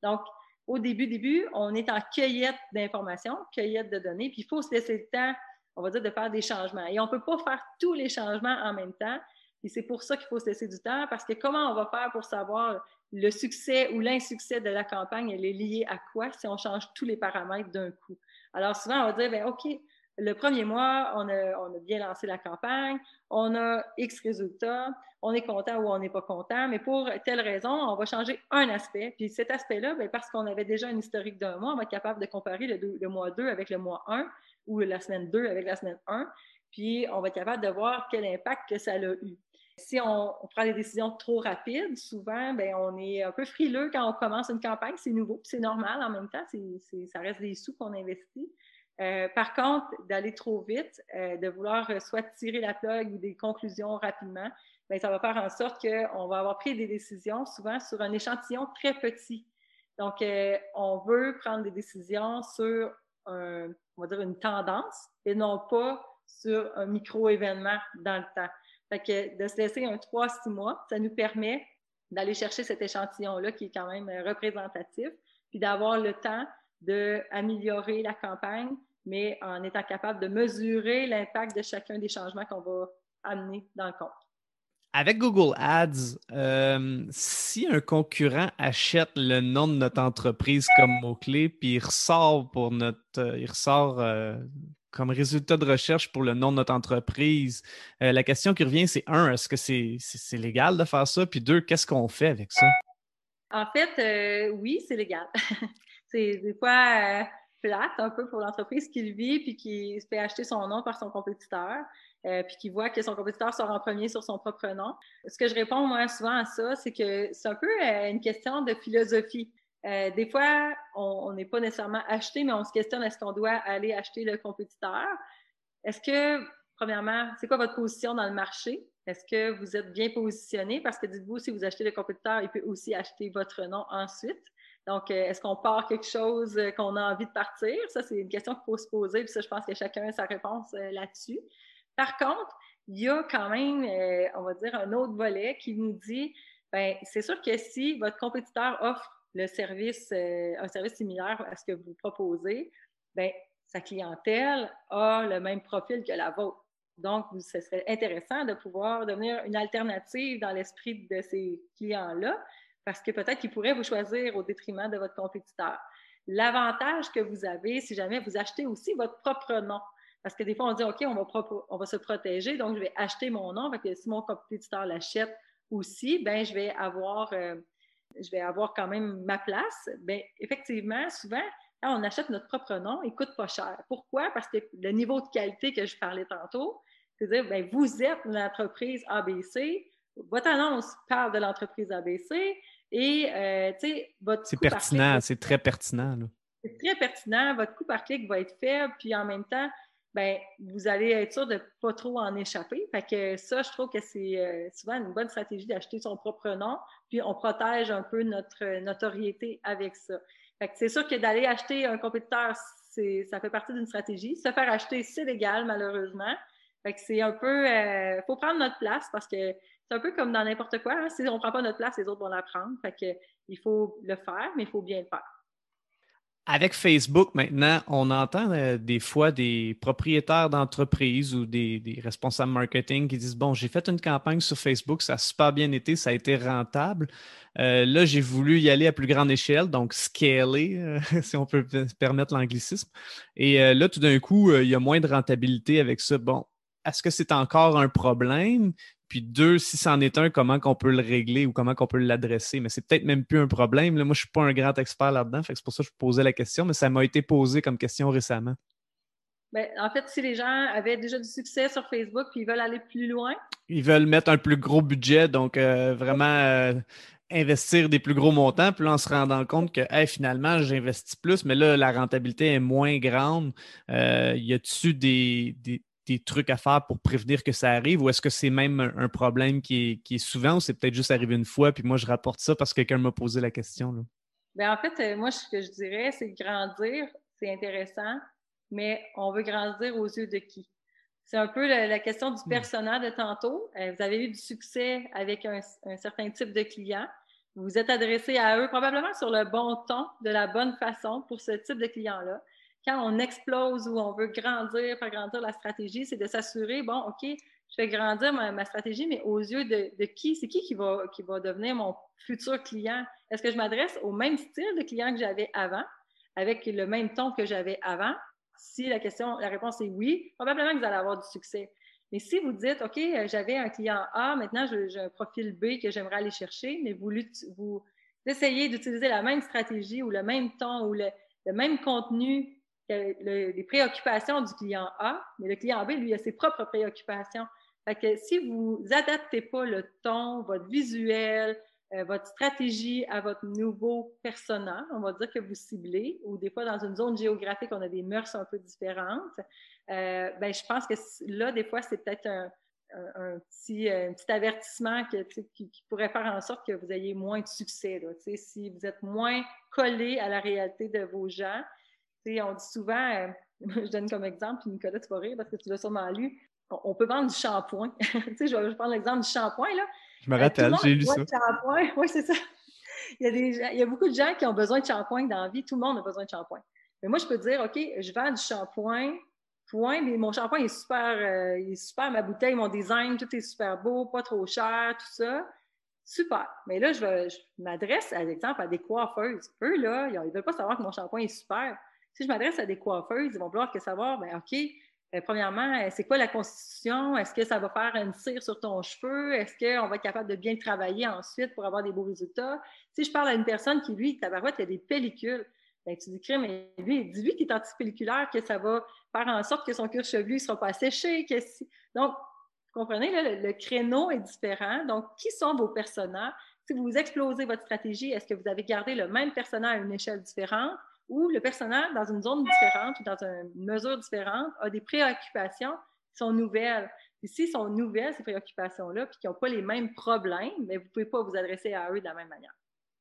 Donc, au début, début, on est en cueillette d'informations, cueillette de données, puis il faut se laisser le temps, on va dire, de faire des changements. Et on ne peut pas faire tous les changements en même temps. Et c'est pour ça qu'il faut se laisser du temps, parce que comment on va faire pour savoir le succès ou l'insuccès de la campagne, elle est liée à quoi si on change tous les paramètres d'un coup? Alors souvent, on va dire, bien, OK, le premier mois, on a, bien lancé la campagne, on a X résultats, on est content ou on n'est pas content, mais pour telle raison, on va changer un aspect. Puis cet aspect-là, ben, parce qu'on avait déjà un historique d'un mois, on va être capable de comparer le, mois 2 avec le mois 1 ou la semaine 2 avec la semaine 1, puis on va être capable de voir quel impact que ça a eu. Si on, prend des décisions trop rapides, souvent, ben, on est un peu frileux quand on commence une campagne. C'est nouveau, c'est normal en même temps. ça reste des sous qu'on investit. Euh, par contre, d'aller trop vite, euh, de vouloir euh, soit tirer la plug ou des conclusions rapidement, bien, ça va faire en sorte qu'on va avoir pris des décisions souvent sur un échantillon très petit. Donc, on veut prendre des décisions sur on va dire une tendance et non pas sur un micro-événement dans le temps. Fait que de se laisser un 3-6 mois, ça nous permet d'aller chercher cet échantillon-là qui est quand même représentatif, puis d'avoir le temps d'améliorer la campagne, mais en étant capable de mesurer l'impact de chacun des changements qu'on va amener dans le compte. Avec Google Ads, euh, si un concurrent achète le nom de notre entreprise comme mot-clé, puis il ressort pour notre, euh, il ressort euh, comme résultat de recherche pour le nom de notre entreprise, la question qui revient, c'est un, est-ce que c'est légal de faire ça? Puis deux, qu'est-ce qu'on fait avec ça? En fait, oui, c'est légal. c'est des fois plate un peu pour l'entreprise qui le vit puis qui se fait acheter son nom par son compétiteur. Euh, puis qui voit que son compétiteur sort en premier sur son propre nom. Ce que je réponds moi souvent à ça, c'est que c'est un peu euh, une question de philosophie. Euh, des fois, on n'est pas nécessairement acheté, mais on se questionne est-ce qu'on doit aller acheter le compétiteur? Est-ce que, premièrement, c'est quoi votre position dans le marché? Est-ce que vous êtes bien positionné? Parce que dites-vous, si vous achetez le compétiteur, il peut aussi acheter votre nom ensuite. Donc, est-ce qu'on part quelque chose qu'on a envie de partir? Ça, c'est une question qu'il faut se poser. Puis ça, je pense que chacun a sa réponse là-dessus. Par contre, il y a quand même, euh, on va dire, un autre volet qui nous dit, ben c'est sûr que si votre compétiteur offre le service, euh, un service similaire à ce que vous proposez, ben sa clientèle a le même profil que la vôtre. Donc, ce serait intéressant de pouvoir devenir une alternative dans l'esprit de ces clients-là, parce que peut-être qu'ils pourraient vous choisir au détriment de votre compétiteur. L'avantage que vous avez, si jamais vous achetez aussi votre propre nom, parce que des fois, on dit, OK, on va, on va se protéger, donc je vais acheter mon nom. Fait que si mon compétiteur l'achète aussi, ben je vais avoir, euh, je vais avoir quand même ma place. Ben effectivement, souvent, quand on achète notre propre nom, il coûte pas cher. Pourquoi? Parce que le niveau de qualité que je parlais tantôt, c'est-à-dire, ben, vous êtes l'entreprise ABC, votre annonce parle de l'entreprise ABC et, euh, tu sais, votre. C'est pertinent, c'est très pertinent. C'est très pertinent, votre coût par clic va être faible, puis en même temps, ben vous allez être sûr de ne pas trop en échapper. Fait que ça, je trouve que c'est euh, souvent une bonne stratégie d'acheter son propre nom, puis on protège un peu notre notoriété avec ça. Fait que c'est sûr que d'aller acheter un compétiteur, ça fait partie d'une stratégie. Se faire acheter, c'est légal, malheureusement. Fait que c'est un peu, euh, faut prendre notre place parce que c'est un peu comme dans n'importe quoi. Hein. Si on ne prend pas notre place, les autres vont la prendre. Fait que il faut le faire, mais il faut bien le faire. Avec Facebook maintenant, on entend euh, des fois des propriétaires d'entreprises ou des, responsables marketing qui disent Bon, j'ai fait une campagne sur Facebook, ça a super bien été, ça a été rentable. Euh, là, j'ai voulu y aller à plus grande échelle, donc scaler, euh, si on peut permettre l'anglicisme. Et là, tout d'un coup, il y a moins de rentabilité avec ça. Bon, est-ce que c'est encore un problème? Puis deux, si c'en est un, comment qu'on peut le régler ou comment qu'on peut l'adresser? Mais c'est peut-être même plus un problème. Là, moi, je ne suis pas un grand expert là-dedans. c'est pour ça que je posais la question, mais ça m'a été posé comme question récemment. Bien, en fait, si les gens avaient déjà du succès sur Facebook puis ils veulent aller plus loin. Ils veulent mettre un plus gros budget, donc euh, vraiment euh, investir des plus gros montants. Puis là, en se rendant compte que finalement, j'investis plus, mais là, la rentabilité est moins grande. Euh, y a-tu des, des trucs à faire pour prévenir que ça arrive ou est-ce que c'est même un, problème qui est, souvent ou c'est peut-être juste arrivé une fois puis moi je rapporte ça parce que quelqu'un m'a posé la question? Là? Bien, en fait, euh, moi, ce que je dirais, c'est grandir, c'est intéressant, mais on veut grandir aux yeux de qui? C'est un peu la, question du hmm. personnel de tantôt. Euh, vous avez eu du succès avec un, un certain type de client. Vous vous êtes adressé à eux probablement sur le bon ton, de la bonne façon pour ce type de client-là quand on explose ou on veut grandir, faire grandir la stratégie, c'est de s'assurer, bon, OK, je fais grandir ma, stratégie, mais aux yeux de, qui? C'est qui qui va, qui va devenir mon futur client? Est-ce que je m'adresse au même style de client que j'avais avant, avec le même ton que j'avais avant? Si la question, la réponse est oui, probablement que vous allez avoir du succès. Mais si vous dites, OK, j'avais un client A, maintenant j'ai un profil B que j'aimerais aller chercher, mais vous, essayez d'utiliser la même stratégie ou le même ton ou le même contenu les préoccupations du client A, mais le client B, lui, a ses propres préoccupations. Fait que si vous adaptez pas le ton, votre visuel, euh, votre stratégie à votre nouveau persona, on va dire que vous ciblez, ou des fois dans une zone géographique, on a des mœurs un peu différentes, euh, ben, je pense que là, des fois, c'est peut-être un, petit, petit, avertissement qui, pourrait faire en sorte que vous ayez moins de succès. Là, si vous êtes moins collé à la réalité de vos gens, on dit souvent, euh, je donne comme exemple, puis Nicolas, tu vas rire parce que tu l'as sûrement lu, on, peut vendre du shampoing. je vais prendre l'exemple du shampoing. Là. Je me rappelle, j'ai lu ça. Oui, c'est ça. Il y, a des, il y, a beaucoup de gens qui ont besoin de shampoing dans la vie. Tout le monde a besoin de shampoing. Mais moi, je peux dire, OK, je vends du shampoing, point, mais mon shampoing est super, euh, il est super, ma bouteille, mon design, tout est super beau, pas trop cher, tout ça. Super. Mais là, je, je m'adresse, à l'exemple, à des coiffeuses. Eux, là, ils ne veulent pas savoir que mon shampoing est super si je m'adresse à des coiffeuses, ils vont vouloir que savoir, ben OK, euh, premièrement, c'est quoi la constitution? Est-ce que ça va faire une cire sur ton cheveu? Est-ce qu'on va être capable de bien travailler ensuite pour avoir des beaux résultats? Si je parle à une personne qui, lui, tabarouette, il a des pellicules, ben, tu dis, mais lui, dis-lui qu'il est antipelliculaire, que ça va faire en sorte que son cuir chevelu ne sera pas séché. Que Donc, vous comprenez, le, créneau est différent. Donc, qui sont vos personnages? Si vous explosez votre stratégie, est-ce que vous avez gardé le même personnage à une échelle différente? Ou le personnage, dans une zone différente ou dans une mesure différente, a des préoccupations qui sont nouvelles? Et s'ils sont nouvelles, ces préoccupations-là, puis qu'ils n'ont pas les mêmes problèmes, mais vous ne pouvez pas vous adresser à eux de la même manière.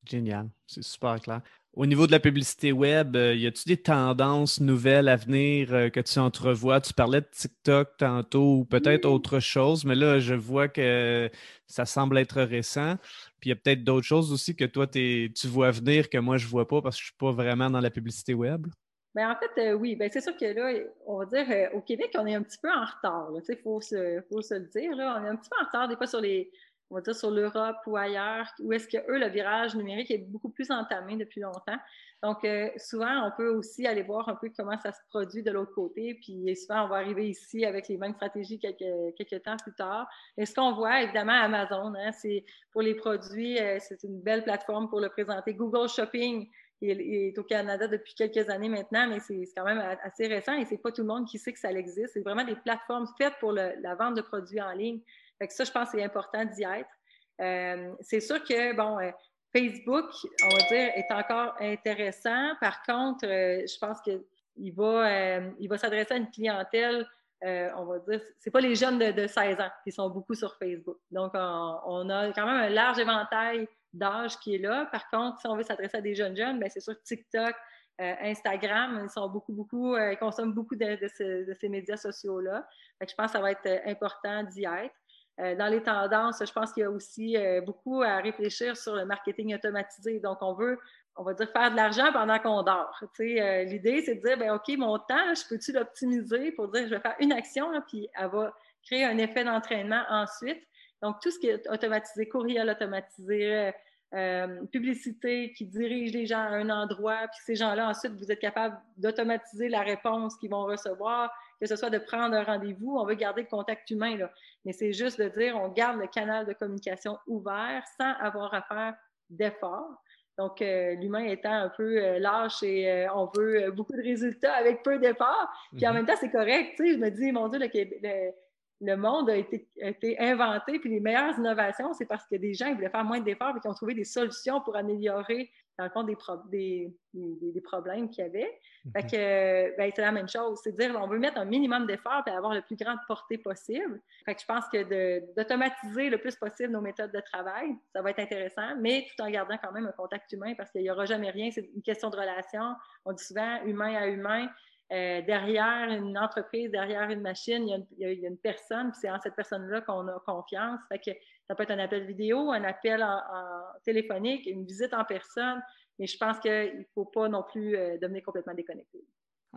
Génial, c'est super clair. Au niveau de la publicité web, euh, y a-t-il des tendances nouvelles à venir euh, que tu entrevois? Tu parlais de TikTok tantôt ou peut-être autre chose, mais là, je vois que ça semble être récent. Puis il y a peut-être d'autres choses aussi que toi, tu vois venir que moi, je ne vois pas parce que je ne suis pas vraiment dans la publicité web. Bien, en fait, euh, oui, ben, c'est sûr que là, on va dire, au Québec, on est un petit peu en retard. Il faut se, faut se le dire. Là. On est un petit peu en retard des fois sur les, on va dire sur l'Europe ou ailleurs, où est-ce que eux, le virage numérique est beaucoup plus entamé depuis longtemps. Donc, euh, souvent, on peut aussi aller voir un peu comment ça se produit de l'autre côté, puis souvent, on va arriver ici avec les mêmes stratégies quelques, quelques temps plus tard. Et ce qu'on voit, évidemment, Amazon, hein, c'est pour les produits, euh, c'est une belle plateforme pour le présenter. Google Shopping, il est au Canada depuis quelques années maintenant, mais c'est quand même assez récent et c'est pas tout le monde qui sait que ça existe. C'est vraiment des plateformes faites pour la vente de produits en ligne. Fait que ça, je pense que c'est important d'y être. Euh, c'est sûr que, bon, euh, Facebook, on va dire, est encore intéressant. Par contre, euh, je pense qu'il va, va s'adresser à une clientèle, on va dire, c'est pas les jeunes de, 16 ans qui sont beaucoup sur Facebook. Donc, on, a quand même un large éventail d'âge qui est là. Par contre, si on veut s'adresser à des jeunes jeunes, bien, c'est sûr TikTok, Instagram, ils sont beaucoup, beaucoup, ils consomment beaucoup de, ces médias sociaux-là. Je pense que ça va être important d'y être. Euh, dans les tendances, je pense qu'il y a aussi euh, beaucoup à réfléchir sur le marketing automatisé. Donc, on veut, on va dire, faire de l'argent pendant qu'on dort. Euh, l'idée, c'est de dire, ben, OK, mon temps, je peux-tu l'optimiser pour dire, je vais faire une action, puis elle va créer un effet d'entraînement ensuite. Donc, tout ce qui est automatisé, courriel automatisé, publicité qui dirige les gens à un endroit, puis ces gens-là, ensuite, vous êtes capable d'automatiser la réponse qu'ils vont recevoir, que ce soit de prendre un rendez-vous, on veut garder le contact humain, là. mais c'est juste de dire on garde le canal de communication ouvert sans avoir à faire d'efforts. Donc, euh, l'humain étant un peu euh, lâche et euh, on veut beaucoup de résultats avec peu d'efforts. Puis en mhm. même temps, c'est correct. Je me dis, mon Dieu, le, le monde a été, été, inventé, puis les meilleures innovations, c'est parce que des gens ils voulaient faire moins d'efforts et qui ont trouvé des solutions pour améliorer dans le fond, des, des, problèmes qu'il y avait. Fait mhm. que, ben, c'est la même chose. C'est dire, on veut mettre un minimum d'efforts et avoir le plus grande portée possible. Fait que je pense que d'automatiser le plus possible nos méthodes de travail, ça va être intéressant, mais tout en gardant quand même un contact humain parce qu'il n'y aura jamais rien. C'est une question de relation. On dit souvent humain à humain. Euh, derrière une entreprise, derrière une machine, il y a une, personne, puis c'est en cette personne-là qu'on a confiance. Fait que ça peut être un appel vidéo, un appel téléphonique, une visite en personne, mais je pense qu'il ne faut pas non plus euh, devenir complètement déconnecté.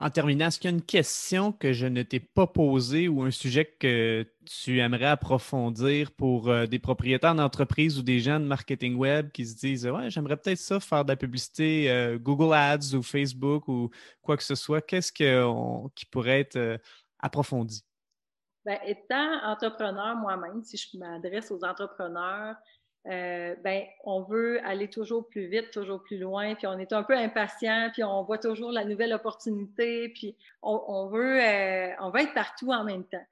En terminant, est-ce qu'il y a une question que je ne t'ai pas posée ou un sujet que tu aimerais approfondir pour euh, des propriétaires d'entreprise ou des gens de marketing web qui se disent Ouais, j'aimerais peut-être ça faire de la publicité euh, Google Ads ou Facebook ou quoi que ce soit? Qu'est-ce qui pourrait être euh, approfondi? Bien, étant entrepreneur moi-même, si je m'adresse aux entrepreneurs, euh, ben, on veut aller toujours plus vite, toujours plus loin, puis on est un peu impatient, puis on voit toujours la nouvelle opportunité, puis on, veut, euh, on être partout en même temps.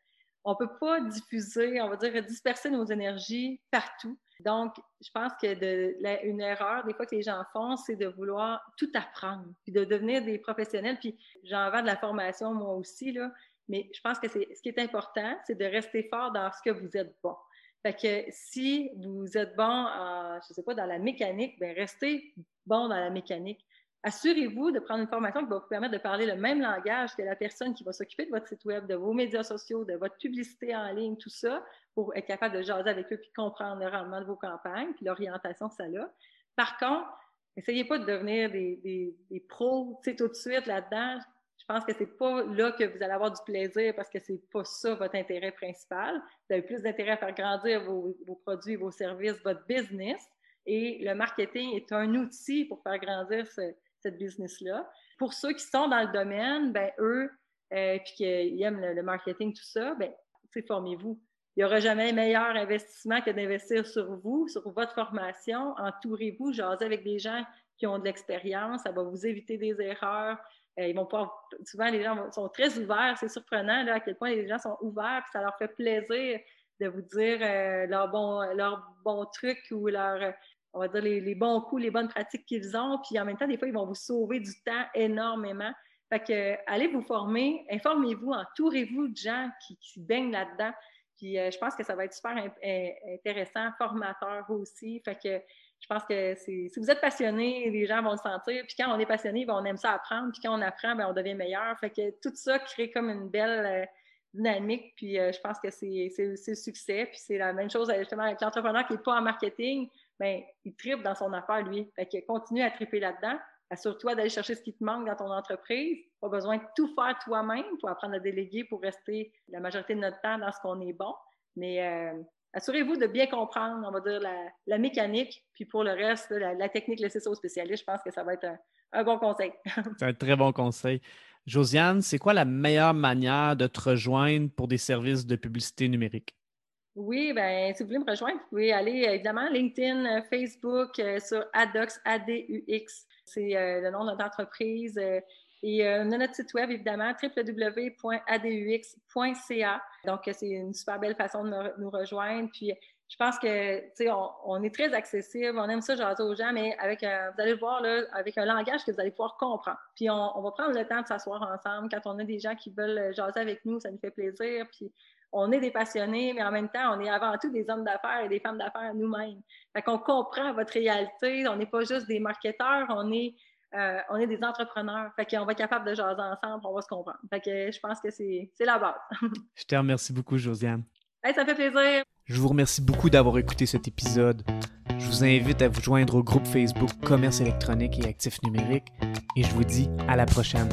On ne peut pas diffuser, on va dire, disperser nos énergies partout. Donc, je pense que une erreur, des fois, que les gens font, c'est de vouloir tout apprendre, puis de devenir des professionnels. Puis j'en vends de la formation, moi aussi, mais je pense que ce qui est important, c'est de rester fort dans ce que vous êtes bon. Fait que si vous êtes bon, je ne sais pas, dans la mécanique, bien, restez bon dans la mécanique. Assurez-vous de prendre une formation qui va vous permettre de parler le même langage que la personne qui va s'occuper de votre site web, de vos médias sociaux, de votre publicité en ligne, tout ça, pour être capable de jaser avec eux puis comprendre le rendement de vos campagnes puis l'orientation que ça a. Par contre, essayez pas de devenir des, des, des pros tout de suite là-dedans je pense que c'est pas là que vous allez avoir du plaisir parce que c'est pas ça votre intérêt principal. Vous avez plus d'intérêt à faire grandir vos, produits, vos services, votre business. Et le marketing est un outil pour faire grandir ce, cette business-là. Pour ceux qui sont dans le domaine, ben eux, euh, puis qu'ils aiment le, marketing, tout ça, ben, formez-vous. Il n'y aura jamais meilleur investissement que d'investir sur vous, sur votre formation. Entourez-vous, jasez avec des gens qui ont de l'expérience, ça va vous éviter des erreurs. Euh, ils vont pouvoir, souvent, les gens sont très ouverts. C'est surprenant à quel point les gens sont ouverts, puis ça leur fait plaisir de vous dire euh, leurs bons trucs ou leur, on va dire les, bons coups, les bonnes pratiques qu'ils ont. Puis en même temps, des fois, ils vont vous sauver du temps énormément. Fait que, allez vous former, informez-vous, entourez-vous de gens qui, qui baignent là-dedans. Puis euh, je pense que ça va être super intéressant, formateur aussi. Fait que je pense que si vous êtes passionné, les gens vont le sentir. Puis quand on est passionné, ben, on aime ça apprendre. Puis quand on apprend, ben, on devient meilleur. Fait que tout ça crée comme une belle euh, dynamique. Puis euh, je pense que c'est le succès. Puis c'est la même chose justement avec l'entrepreneur qui n'est pas en marketing. Bien, il tripe dans son affaire, lui. Fait que continue à triper là-dedans. Assure-toi d'aller chercher ce qui te manque dans ton entreprise. Pas besoin de tout faire toi-même pour apprendre à déléguer pour rester la majorité de notre temps dans ce qu'on est bon. Mais euh, assurez-vous de bien comprendre, on va dire, la, mécanique. Puis pour le reste, la, technique, laissez ça aux spécialistes. Je pense que ça va être un, bon conseil. C'est un très bon conseil. Josiane, c'est quoi la meilleure manière de te rejoindre pour des services de publicité numérique? Oui, bien, si vous voulez me rejoindre, vous pouvez aller évidemment LinkedIn, euh, Facebook, euh, sur ADOX, ADUX. C'est euh, le nom de notre entreprise. Et notre site web, évidemment, www.adux.ca. Donc, c'est une super belle façon de nous rejoindre. Puis, je pense que, tu sais, on, est très accessible, on aime ça jaser aux gens, mais avec, vous allez le voir, là, avec un langage que vous allez pouvoir comprendre. Puis, on, on va prendre le temps de s'asseoir ensemble. Quand on a des gens qui veulent jaser avec nous, ça nous fait plaisir. Puis, on est des passionnés, mais en même temps, on est avant tout des hommes d'affaires et des femmes d'affaires nous-mêmes. Fait qu'on comprend votre réalité. On n'est pas juste des marketeurs, on est, euh, on est des entrepreneurs. Fait qu'on va être capable de jaser ensemble, on va se comprendre. Fait que je pense que c'est la base. je te remercie beaucoup, Josiane. ça fait plaisir. Je vous remercie beaucoup d'avoir écouté cet épisode. Je vous invite à vous joindre au groupe Facebook Commerce électronique et actifs numériques et je vous dis à la prochaine.